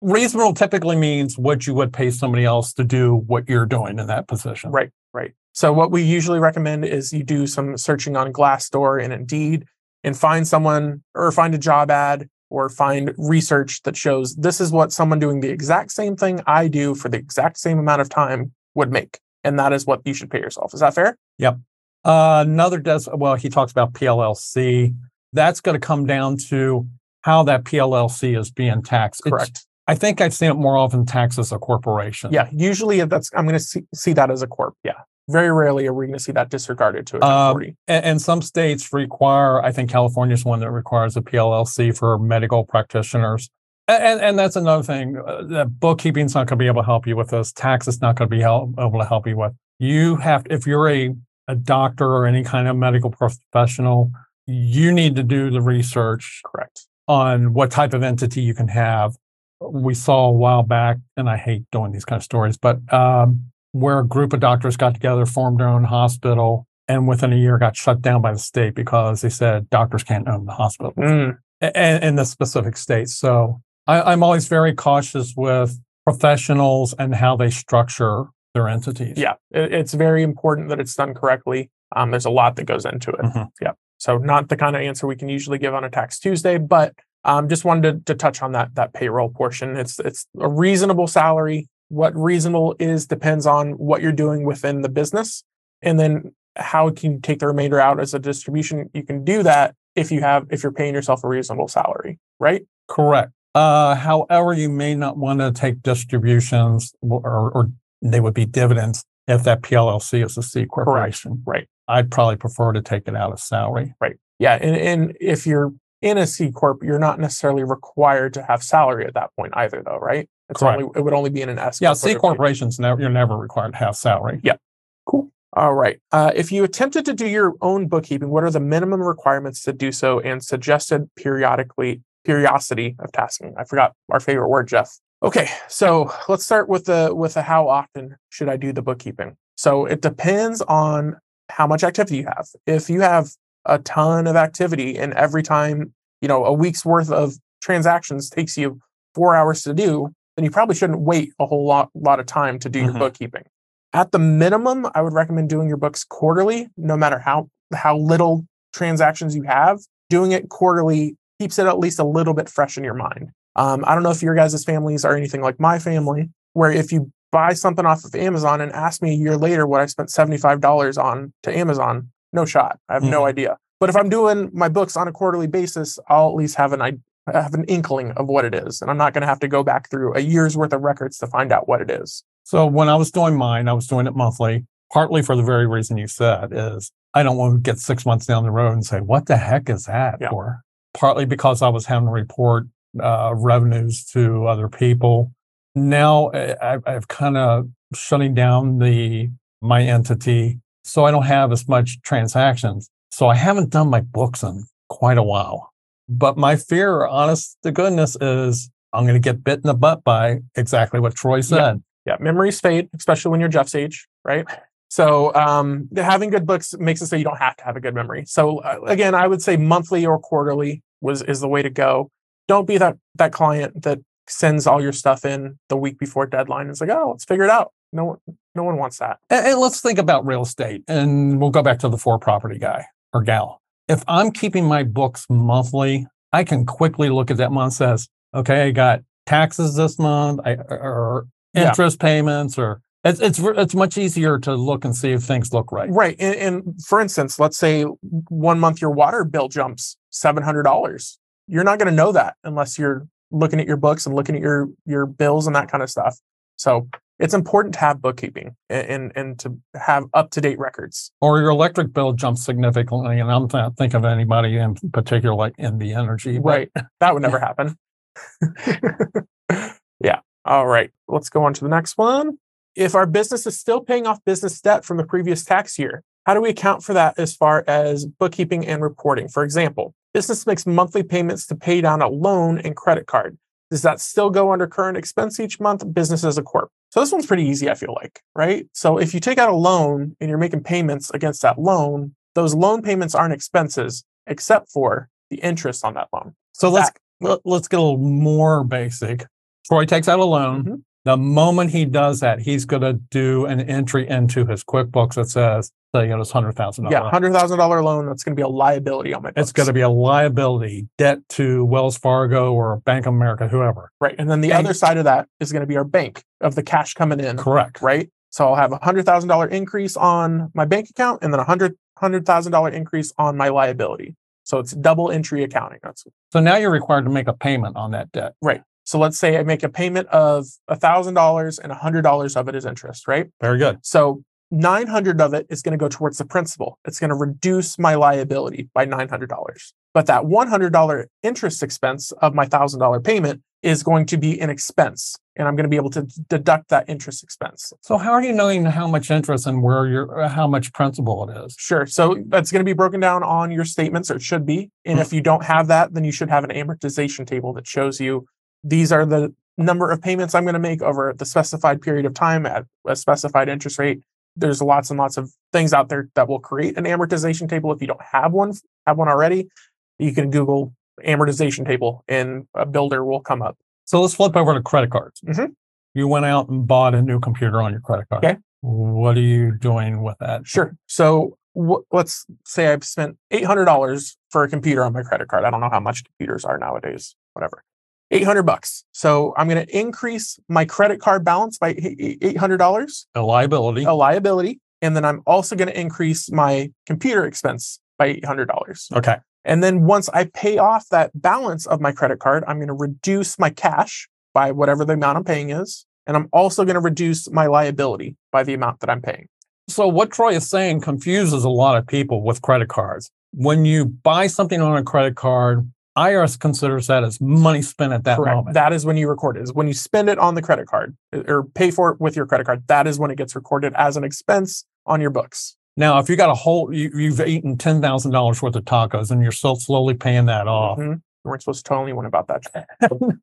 Reasonable typically means what you would pay somebody else to do what you're doing in that position. Right, right. So what we usually recommend is you do some searching on Glassdoor and Indeed and find someone or find a job ad or find research that shows this is what someone doing the exact same thing I do for the exact same amount of time would make. And that is what you should pay yourself. Is that fair? Yep. Uh, another does well, he talks about PLLC. That's going to come down to how that PLLC is being taxed. It's- Correct. I think I've seen it more often taxed as a corporation. Yeah. Usually that's, I'm going to see, see that as a corp. Yeah. Very rarely are we going to see that disregarded to a Um, 1040. And, and some states require, I think California is one that requires a PLLC for medical practitioners. And, and, that's another thing. Uh, that bookkeeping's not going to be able to help you with this. Tax is not going to be help, able to help you with. You have, if you're a, a doctor or any kind of medical professional, you need to do the research Correct. on what type of entity you can have. We saw a while back, and I hate doing these kind of stories, but um, where a group of doctors got together, formed their own hospital, and within a year got shut down by the state because they said doctors can't own the hospital Mm, in, in the specific state So I, I'm always very cautious with professionals and how they structure their entities. yeah. It's very important that it's done correctly. Um, there's a lot that goes into it. Mhm. Yeah. So not the kind of answer we can usually give on a tax Tuesday, but um, just wanted to, to touch on that that payroll portion. It's it's a reasonable salary. What reasonable is depends on what you're doing within the business, and then how can you take the remainder out as a distribution. You can do that if you have if you're paying yourself a reasonable salary, right? Correct. Uh, however, you may not want to take distributions or, or they would be dividends if that PLLC is a C corporation. Right. I'd probably prefer to take it out of salary. Right. Yeah, and, and if you're in a C corp, you're not necessarily required to have salary at that point either, though, right? It's Correct. only it would only be in an S. Yeah, C where they're paid. corporations, never, you're never required to have salary. Yeah. Cool. All right. Uh, if you attempted to do your own bookkeeping, what are the minimum requirements to do so and suggested periodically periodicity of tasking? I forgot our favorite word, Jeff. Okay, so let's start with the with the how often should I do the bookkeeping? So it depends on how much activity you have. If you have a ton of activity and every time, you know, a week's worth of transactions takes you four hours to do, then you probably shouldn't wait a whole lot lot of time to do your Mhm. bookkeeping. At the minimum, I would recommend doing your books quarterly, no matter how how little transactions you have. Doing it quarterly keeps it at least a little bit fresh in your mind. Um, I don't know if your guys' families are anything like my family, where if you buy something off of Amazon and ask me a year later what I spent $75 on to Amazon, no shot. I have no Mhm. idea. But if I'm doing my books on a quarterly basis, I'll at least have an I have an inkling of what it is. And I'm not going to have to go back through a year's worth of records to find out what it is. So when I was doing mine, I was doing it monthly, partly for the very reason you said is I don't want to get six months down the road and say, what the heck is that Yeah. for? Partly because I was having to report uh, revenues to other people. Now I, I've- kind of shutting down the my entity, so I don't have as much transactions. So I haven't done my books in quite a while. But my fear, honest to goodness, is I'm going to get bit in the butt by exactly what Troy said. Yeah, memories fade, especially when you're Jeff's age, right? So um, having good books makes it so you don't have to have a good memory. So uh, again, I would say monthly or quarterly was is the way to go. Don't be that that client that sends all your stuff in the week before deadline. It's like, oh, let's figure it out. No one, no one wants that. And, let's think about real estate, and we'll go back to the for property guy or gal. If I'm keeping my books monthly, I can quickly look at that month. Says, okay, I got taxes this month, I, or Yeah. interest payments, or it's it's it's much easier to look and see if things look right. Right. And, and for instance, let's say one month your water bill jumps seven hundred dollars. You're not going to know that unless you're looking at your books and looking at your your bills and that kind of stuff. So it's important to have bookkeeping and and, and to have up to date records. Or your electric bill jumps significantly, and I'm not thinking of anybody in particular like in the Energy. but- Right. That would never happen. yeah. All right. Let's go on to the next one. If our business is still paying off business debt from the previous tax year, how do we account for that as far as bookkeeping and reporting? For example, business makes monthly payments to pay down a loan and credit card. Does that still go under current expense each month? Business as a corp. So this one's pretty easy, I feel like, right? So if you take out a loan and you're making payments against that loan, those loan payments aren't expenses except for the interest on that loan. So let's let, let's get a little more basic. Troy takes out a loan. Mhm. The moment he does that, he's going to do an entry into his QuickBooks that says, So you got this hundred thousand Yeah, hundred thousand dollar loan. That's going to be a liability on my. Books. It's going to be a liability debt to Wells Fargo or Bank of America, whoever. right, and then the other side of that is going to be our bank of the cash coming in. Correct. Right, so I'll have a hundred thousand dollar increase on my bank account, and then a hundred hundred thousand dollar increase on my liability. So it's double entry accounting. That's So now you're required to make a payment on that debt. Right. So. Let's say I make a payment of a thousand dollars, and a hundred dollars of it is interest. Right. Very good. So 900 of it is going to go towards the principal. It's going to reduce my liability by $900. But that $100 interest expense of my $1,000 payment is going to be an expense. And I'm going to be able to deduct that interest expense. So how are you knowing how much interest and where your uh, how much principal it is? Sure. So that's going to be broken down on your statements, or it should be. And if you don't have that, then you should have an amortization table that shows you these are the number of payments I'm going to make over the specified period of time at a specified interest rate. There's lots and lots of things out there that will create an amortization table. If you don't have one, have one already, you can Google amortization table and a builder will come up. So let's flip over to credit cards. Mhm. You went out and bought a new computer on your credit card. Okay. What are you doing with that? Sure. So let's say I've spent $800 for a computer on my credit card. I don't know how much computers are nowadays, whatever. 800 bucks. So I'm going to increase my credit card balance by $800, A liability. a liability, and then I'm also going to increase my computer expense by $800. Okay. And then once I pay off that balance of my credit card, I'm going to reduce my cash by whatever the amount I'm paying is. And I'm also going to reduce my liability by the amount that I'm paying. So what Troy is saying confuses a lot of people with credit cards. When you buy something on a credit card, IRS considers that as money spent at that Correct. moment. That is when you record it. Is when you spend it on the credit card uh, or pay for it with your credit card. That is when it gets recorded as an expense on your books. now, if you got a whole, you, you've eaten ten thousand dollars worth of tacos, and you're still slowly paying that off. Mhm. You weren't supposed to tell anyone about that.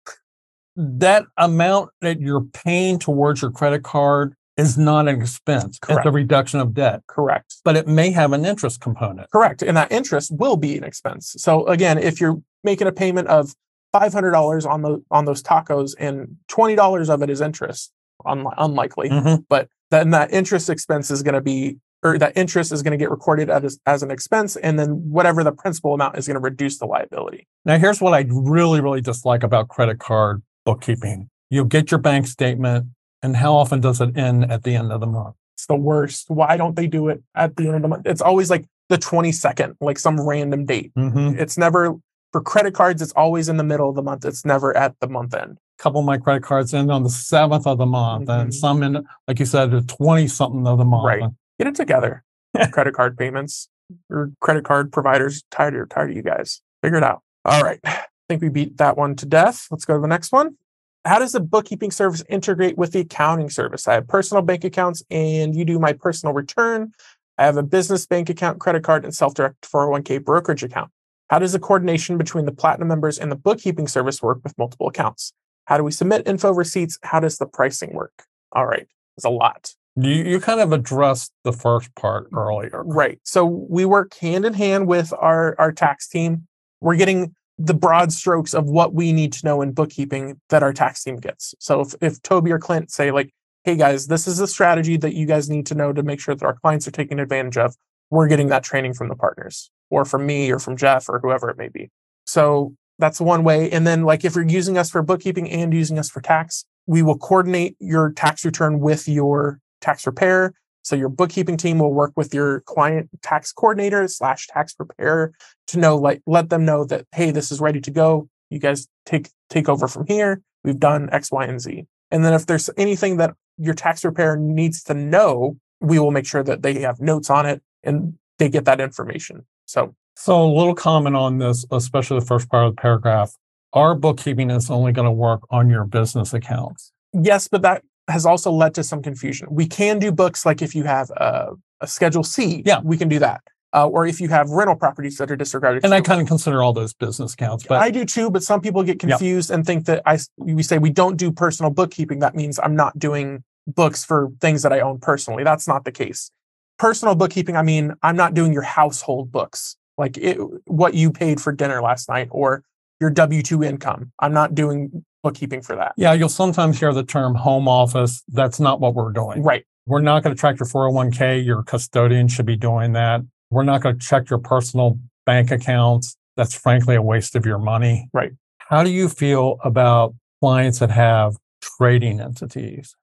That amount that you're paying towards your credit card is not an expense. Correct. It's a reduction of debt, Correct. but it may have an interest component. Correct. And that interest will be an expense. So again, if you're making a payment of five hundred dollars on the on those tacos and twenty dollars of it is interest, unli- unlikely, Mhm. but then that interest expense is going to be or that interest is going to get recorded as, as an expense, and then whatever the principal amount is going to reduce the liability. Now, here's what I really, really dislike about credit card bookkeeping. You'll get your bank statement, and how often does it end at the end of the month? It's the worst. Why don't they do it at the end of the month? It's always like the 22nd, like some random date. Mm-hmm. It's never for credit cards, it's always in the middle of the month. It's never at the month end. couple of my credit cards end on the seventh of the month, and Mhm. some in, like you said, the twenty something of the month. Right. Get it together. credit card payments or credit card providers. Tired of tired of you guys. Figure it out. All right. I think we beat that one to death. Let's go to the next one. How does the bookkeeping service integrate with the accounting service? I have personal bank accounts and you do my personal return. I have a business bank account, credit card, and self direct 401k brokerage account. How does the coordination between the platinum members and the bookkeeping service work with multiple accounts? How do we submit info receipts? How does the pricing work? All right. There's a lot. You you kind of addressed the first part mm, earlier. Right. So we work hand in hand with our our tax team. We're getting the broad strokes of what we need to know in bookkeeping that our tax team gets. So if, if Toby or Clint say like, "Hey guys, this is a strategy that you guys need to know to make sure that our clients are taking advantage of," we're getting that training from the partners or from me or from Jeff or whoever it may be. So that's one way. And then like if you're using us for bookkeeping and using us for tax, we will coordinate your tax return with your tax preparer. So your bookkeeping team will work with your client tax coordinator slash tax preparer to know, like, let them know that, hey, this is ready to go. You guys take take over from here. We've done X, Y, and Z. And then if there's anything that your tax preparer needs to know, we will make sure that they have notes on it and they get that information. So So a little comment on this, especially the first part of the paragraph. Our bookkeeping is only going to work on your business accounts. yes, but that has also led to some confusion. We can do books like if you have a, a Schedule C, Yeah. we can do that. Uh, or if you have rental properties that are disregarded. And I kind of consider all those business accounts, but I do too, but some people get Yeah. confused and think that I we say we don't do personal bookkeeping. That means I'm not doing books for things that I own personally. That's not the case. Personal bookkeeping, I mean, I'm not doing your household books, like it, what you paid for dinner last night or your W two income. I'm not doing bookkeeping for that. yeah, you'll sometimes hear the term home office. That's not what we're doing. Right. We're not going to track your 401k. Your custodian should be doing that. We're not going to check your personal bank accounts. That's frankly a waste of your money. Right. How do you feel about clients that have trading entities?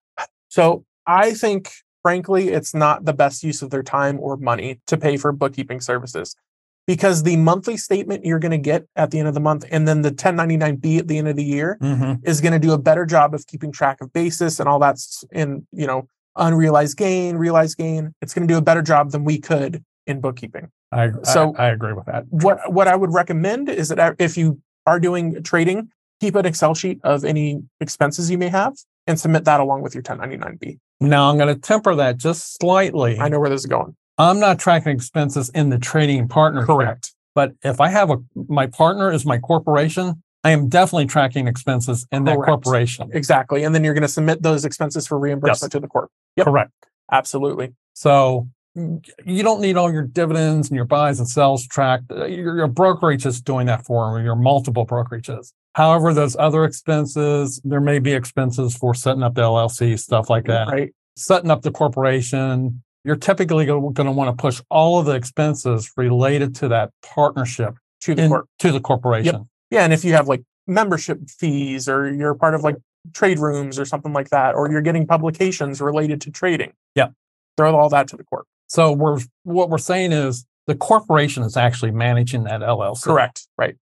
So I think, frankly, it's not the best use of their time or money to pay for bookkeeping services because the monthly statement you're going to get at the end of the month and then the 1099B at the end of the year Mm-hmm. is going to do a better job of keeping track of basis and all that's in, you know, unrealized gain, realized gain. It's going to do a better job than we could in bookkeeping. I, So- I, I agree with that. What what I would recommend is that if you are doing trading, keep an Excel sheet of any expenses you may have and submit that along with your 1099B. Now I'm going to temper that just slightly. I know where this is going. I'm not tracking expenses in the trading partner. Correct. But if I have a my partner is my corporation, I am definitely tracking expenses in that corporation. Exactly. And then you're going to submit those expenses for reimbursement to the corp. Yep. Correct. Absolutely. So mm, you don't need all your dividends and your buys and sells tracked. Uh, Your, your brokerage is doing that for you, your multiple brokerages. However, those other expenses, there may be expenses for setting up the LLC, stuff like that. Right. Setting up the corporation. You're typically going to want to push all of the expenses related to that partnership To the in- corp. to the corporation. Yep. Yeah. And if you have like membership fees or you're part of like trade rooms or something like that, or you're getting publications related to trading. Yep. Throw all that to the corp. So we're what we're saying is the corporation is actually managing that LLC. Correct.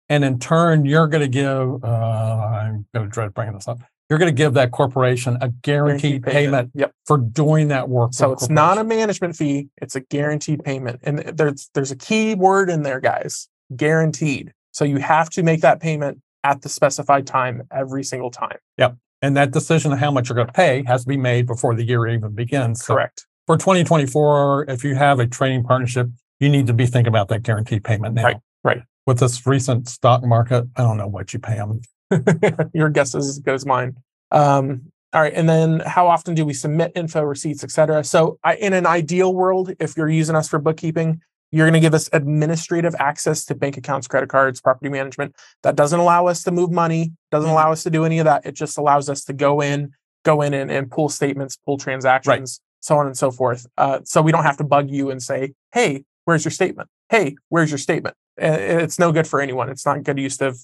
And in turn, you're going to give. Uh, I'm going to dread bringing this up. You're going to give that corporation a guaranteed payment Yep. for doing that work. So it's not a management fee, it's a guaranteed payment. And there's there's a key word in there, guys. Guaranteed. So you have to make that payment at the specified time every single time. Yep. And that decision of how much you're going to pay has to be made before the year even begins. So Correct. for 2024, if you have a trading partnership, you need to be thinking about that guaranteed payment now. Right, right. With this recent stock market, I don't know what you pay them. Your guess is as good as mine. Um, all right, and then how often do we submit info, receipts, et cetera? So, I, in an ideal world, if you're using us for bookkeeping, you're going to give us administrative access to bank accounts, credit cards, property management. That doesn't allow us to move money, doesn't Mhm. allow us to do any of that. It just allows us to go in, go in and, and pull statements, pull transactions, so on and so forth. Uh, so we don't have to bug you and say, "Hey, where's your statement? Hey, where's your statement?" It's no good for anyone. It's not good use of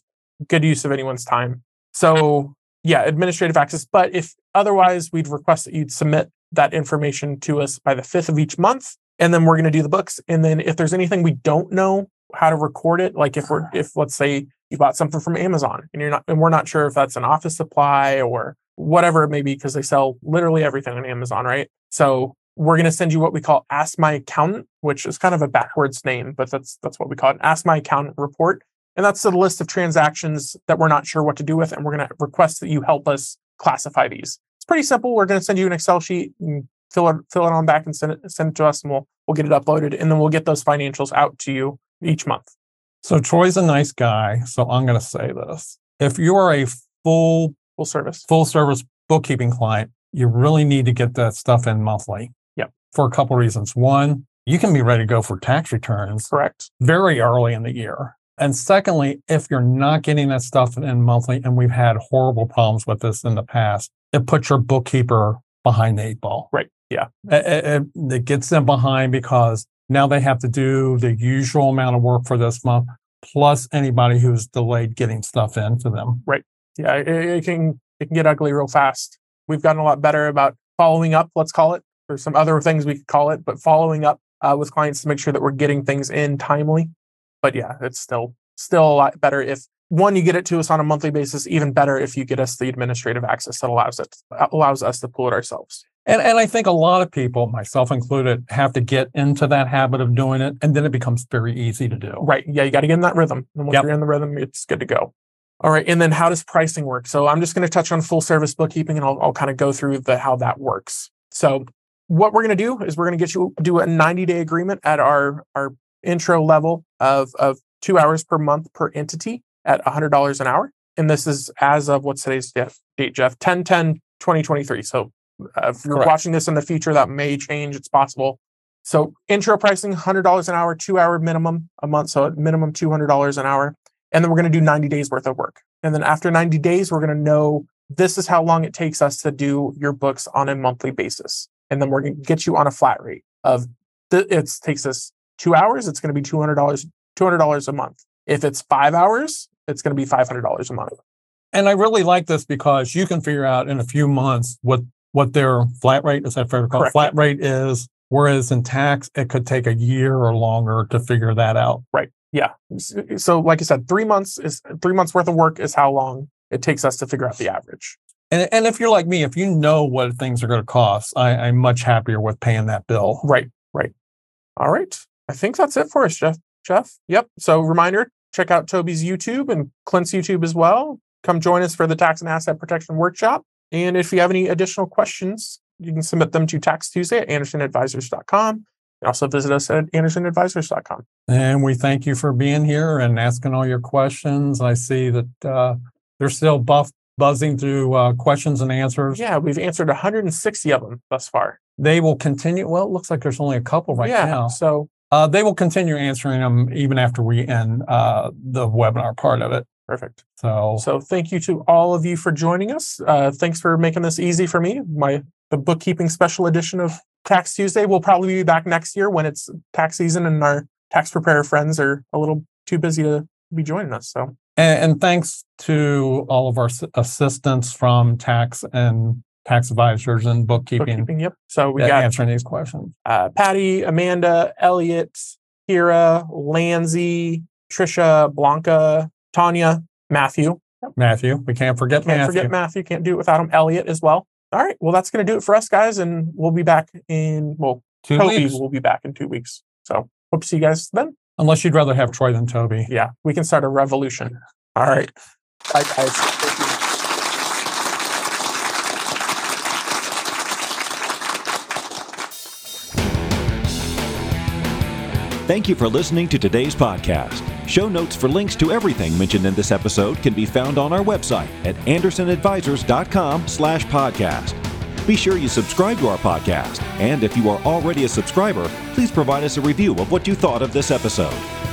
good use of anyone's time. So yeah, administrative access. But if otherwise, we'd request that you'd submit that information to us by the fifth of each month, and then we're going to do the books. And then if there's anything we don't know how to record it, like if we're if let's say you bought something from Amazon and you're not and we're not sure if that's an office supply or whatever it may be because they sell literally everything on Amazon, right? So we're going to send you what we call Ask My Accountant, which is kind of a backwards name, but that's that's what we call it, Ask My Accountant report. And that's the list of transactions that we're not sure what to do with. And we're going to request that you help us classify these. It's pretty simple. We're going to send you an Excel sheet and fill it, fill it on back and send it, send it to us and we'll, we'll get it uploaded. And then we'll get those financials out to you each month. So Troy's a nice guy. So I'm going to say this. If you are a full, Full service. full service bookkeeping client, you really need to get that stuff in monthly. For a couple reasons. One, you can be ready to go for tax returns Correct. very early in the year. And secondly, if you're not getting that stuff in monthly, and we've had horrible problems with this in the past, it puts your bookkeeper behind the eight ball. Right. Yeah. It, it- it- it gets them behind because now they have to do the usual amount of work for this month, plus anybody who's delayed getting stuff into them. Right. Yeah. It, it can, it can get ugly real fast. We've gotten a lot better about following up, let's call it. There's some other things we could call it, but following up uh, with clients to make sure that we're getting things in timely. But yeah, it's still still a lot better if one you get it to us on a monthly basis. Even better if you get us the administrative access that allows it allows us to pull it ourselves. And, and I think a lot of people, myself included, have to get into that habit of doing it. And then it becomes very easy to do. Right. Yeah, you got to get in that rhythm. And once Yep. you're in the rhythm, it's good to go. All right. And then how does pricing work? So I'm just going to touch on full service bookkeeping and I'll, I'll kind of go through the how that works. So what we're going to do is we're going to get you do a 90 day agreement at our our intro level of of two hours per month per entity at $100 an hour. And this is as of what's today's date, Jeff? 10 10 2023. So uh, if you're Correct. watching this in the future, that may change. It's possible. So intro pricing, $100 an hour, two hour minimum a month. So at minimum $200 an hour. And then we're going to do 90 days worth of work. And then after 90 days, we're going to know this is how long it takes us to do your books on a monthly basis. And then we're going to get you on a flat rate of th- it takes us two hours. It's going to be two hundred dollars, two hundred dollars a month. If it's five hours, it's going to be five hundred dollars a month. And I really like this because you can figure out in a few months what what their flat rate is that fair to call flat rate is. Whereas in tax, it could take a year or longer to figure that out. Right. Yeah. So, like I said, three months is three months worth of work is how long it takes us to figure out the average. And, and if you're like me, if you know what things are going to cost, I, I'm much happier with paying that bill. Right. Right. All right. I think that's it for us, Jeff. Jeff. Yep. So, reminder: check out Toby's YouTube and Clint's YouTube as well. Come join us for the tax and asset protection workshop. And if you have any additional questions, you can submit them to Tax Tuesday at AndersonAdvisors.com. And also visit us at AndersonAdvisors.com. And we thank you for being here and asking all your questions. I see that uh, they're still buff buzzing through uh, questions and answers. Yeah, we've answered 160 of them thus far. They will continue. Well, it looks like there's only a couple right yeah. now. So Uh, they will continue answering them even after we end uh, the webinar part of it. perfect. So, So thank you to all of you for joining us. Uh, thanks for making this easy for me. My the bookkeeping special edition of Tax Tuesday will probably be back next year when it's tax season and our tax preparer friends are a little too busy to be joining us. So and, and thanks to all of our assistants from tax and tax advisors and bookkeeping, bookkeeping, yep. So we got answering these questions. uh, Patty, Amanda, Elliot, Kira, Lanzi, Trisha, Blanca, Tanya, Matthew. Matthew, we can't forget Can't Matthew. forget Matthew. Can't do it without him. Elliot as well. All right. Well, that's going to do it for us, guys. And we'll be back in, well, Two Toby weeks. will be back in two weeks. So hope to see you guys then. Unless you'd rather have Troy than Toby. Yeah, we can start a revolution. All right. Bye, guys. Thank you. Thank you for listening to today's podcast. Show notes for links to everything mentioned in this episode can be found on our website at andersonadvisors.com slash podcast. Be sure you subscribe to our podcast, and if you are already a subscriber, please provide us a review of what you thought of this episode.